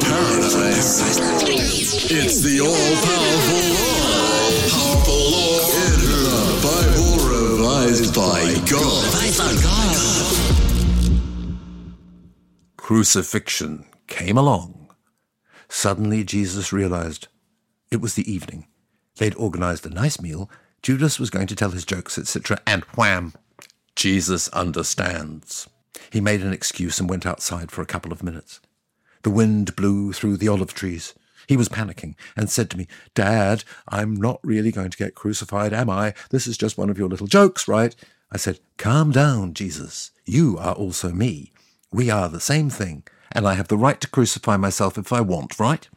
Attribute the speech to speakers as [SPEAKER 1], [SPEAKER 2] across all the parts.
[SPEAKER 1] paradise. It's the law. Powerful law in the Bible revised by God.
[SPEAKER 2] Crucifixion came along. Suddenly Jesus realized it was the evening. They'd organized a nice meal. Judas was going to tell his jokes, etc. And wham! Jesus understands. He made an excuse and went outside for a couple of minutes. The wind blew through the olive trees. He was panicking and said to me, Dad, I'm not really going to get crucified, am I? This is just one of your little jokes, right? I said, Calm down, Jesus. You are also me. We are the same thing, and I have the right to crucify myself if I want, right?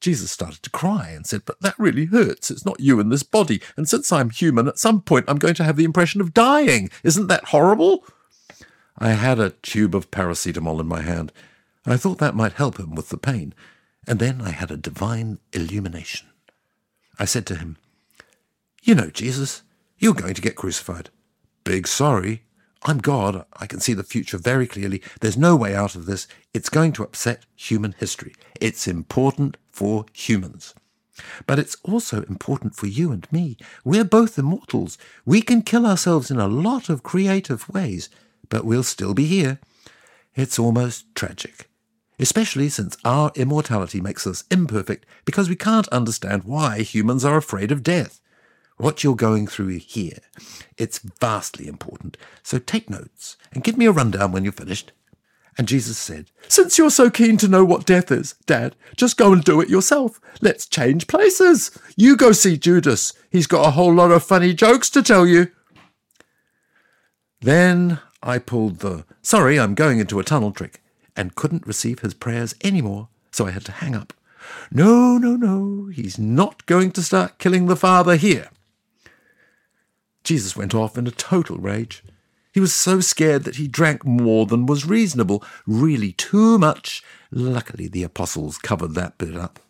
[SPEAKER 2] Jesus started to cry and said, But that really hurts. It's not you in this body. And since I'm human, at some point I'm going to have the impression of dying. Isn't that horrible? I had a tube of paracetamol in my hand. I thought that might help him with the pain. And then I had a divine illumination. I said to him, You know, Jesus, you're going to get crucified. Big sorry. I'm God. I can see the future very clearly. There's no way out of this. It's going to upset human history. It's important for humans. But it's also important for you and me. We're both immortals. We can kill ourselves in a lot of creative ways, but we'll still be here. It's almost tragic, especially since our immortality makes us imperfect because we can't understand why humans are afraid of death. What you're going through here, it's vastly important. So take notes and give me a rundown when you're finished. And Jesus said, Since you're so keen to know what death is, Dad, just go and do it yourself. Let's change places. You go see Judas. He's got a whole lot of funny jokes to tell you. Then I pulled the sorry, I'm going into a tunnel trick and couldn't receive his prayers anymore, so I had to hang up. No, no, no, he's not going to start killing the father here. Jesus went off in a total rage. He was so scared that he drank more than was reasonable, really too much. Luckily, the apostles covered that bit up.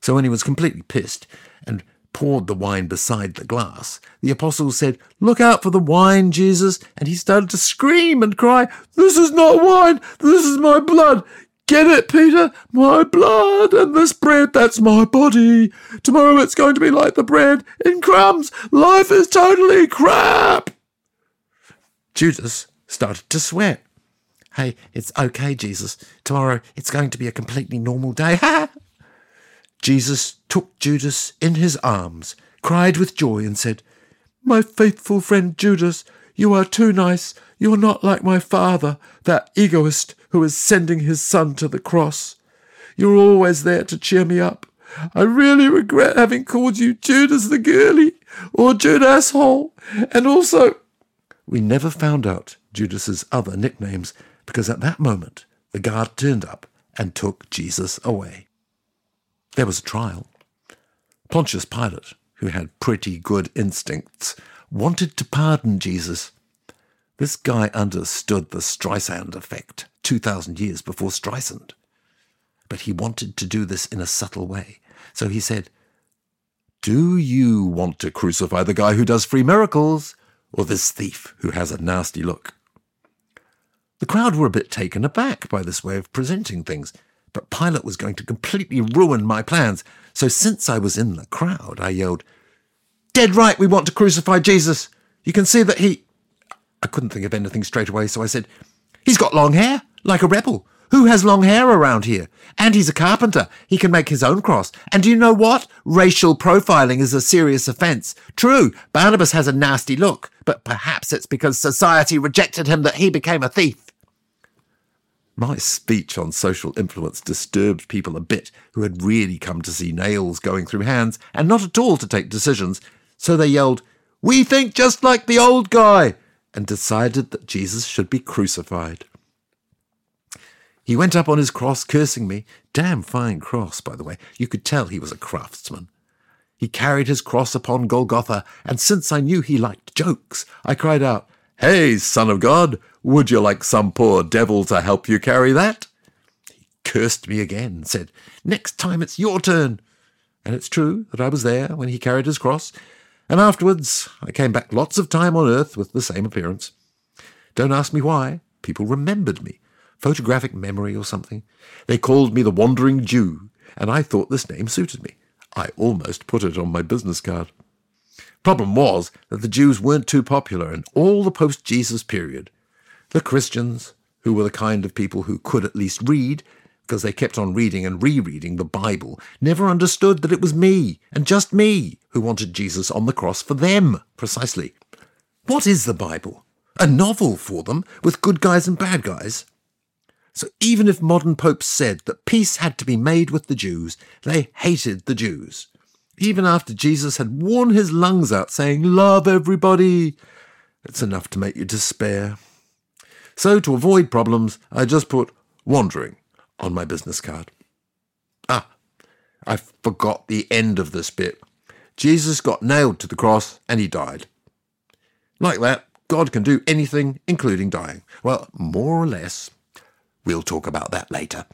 [SPEAKER 2] So when he was completely pissed and poured the wine beside the glass, the apostles said, Look out for the wine, Jesus. And he started to scream and cry, This is not wine, this is my blood. Get it, Peter? My blood and this bread, that's my body. Tomorrow it's going to be like the bread in crumbs. Life is totally crap. Judas started to sweat. Hey, it's okay, Jesus. Tomorrow it's going to be a completely normal day. Ha! Jesus took Judas in his arms, cried with joy, and said, My faithful friend Judas, you are too nice. You're not like my father, that egoist who is sending his son to the cross. You're always there to cheer me up. I really regret having called you Judas the Girly or Judas Hole, and also. We never found out Judas's other nicknames because at that moment the guard turned up and took Jesus away. There was a trial. Pontius Pilate, who had pretty good instincts, wanted to pardon Jesus. This guy understood the Streisand effect 2,000 years before Streisand. But he wanted to do this in a subtle way. So he said, Do you want to crucify the guy who does free miracles, or this thief who has a nasty look? The crowd were a bit taken aback by this way of presenting things, but Pilate was going to completely ruin my plans. So since I was in the crowd, I yelled, Dead right, we want to crucify Jesus. You can see that he. I couldn't think of anything straight away, so I said, He's got long hair, like a rebel. Who has long hair around here? And he's a carpenter. He can make his own cross. And do you know what? Racial profiling is a serious offence. True, Barabbas has a nasty look, but perhaps it's because society rejected him that he became a thief. My speech on social influence disturbed people a bit who had really come to see nails going through hands and not at all to take decisions. So they yelled, We think just like the old guy, and decided that Jesus should be crucified. He went up on his cross, cursing me. Damn fine cross, by the way. You could tell he was a craftsman. He carried his cross upon Golgotha, and since I knew he liked jokes, I cried out, Hey, Son of God, would you like some poor devil to help you carry that? He cursed me again and said, Next time it's your turn. And it's true that I was there when he carried his cross, and afterwards I came back lots of time on earth with the same appearance. Don't ask me why. People remembered me. photographic memory or something. They called me the Wandering Jew, and I thought this name suited me. I almost put it on my business card. Problem was that the Jews weren't too popular in all the post Jesus period. The Christians, who were the kind of people who could at least read, because they kept on reading and rereading the Bible, never understood that it was me, and just me, who wanted Jesus on the cross for them, precisely. What is the Bible? A novel for them, with good guys and bad guys? So even if modern popes said that peace had to be made with the Jews, they hated the Jews. Even after Jesus had worn his lungs out saying, Love everybody, it's enough to make you despair. So to avoid problems, I just put wandering on my business card. Ah, I forgot the end of this bit. Jesus got nailed to the cross and he died. Like that, God can do anything, including dying. Well, more or less. We'll talk about that later.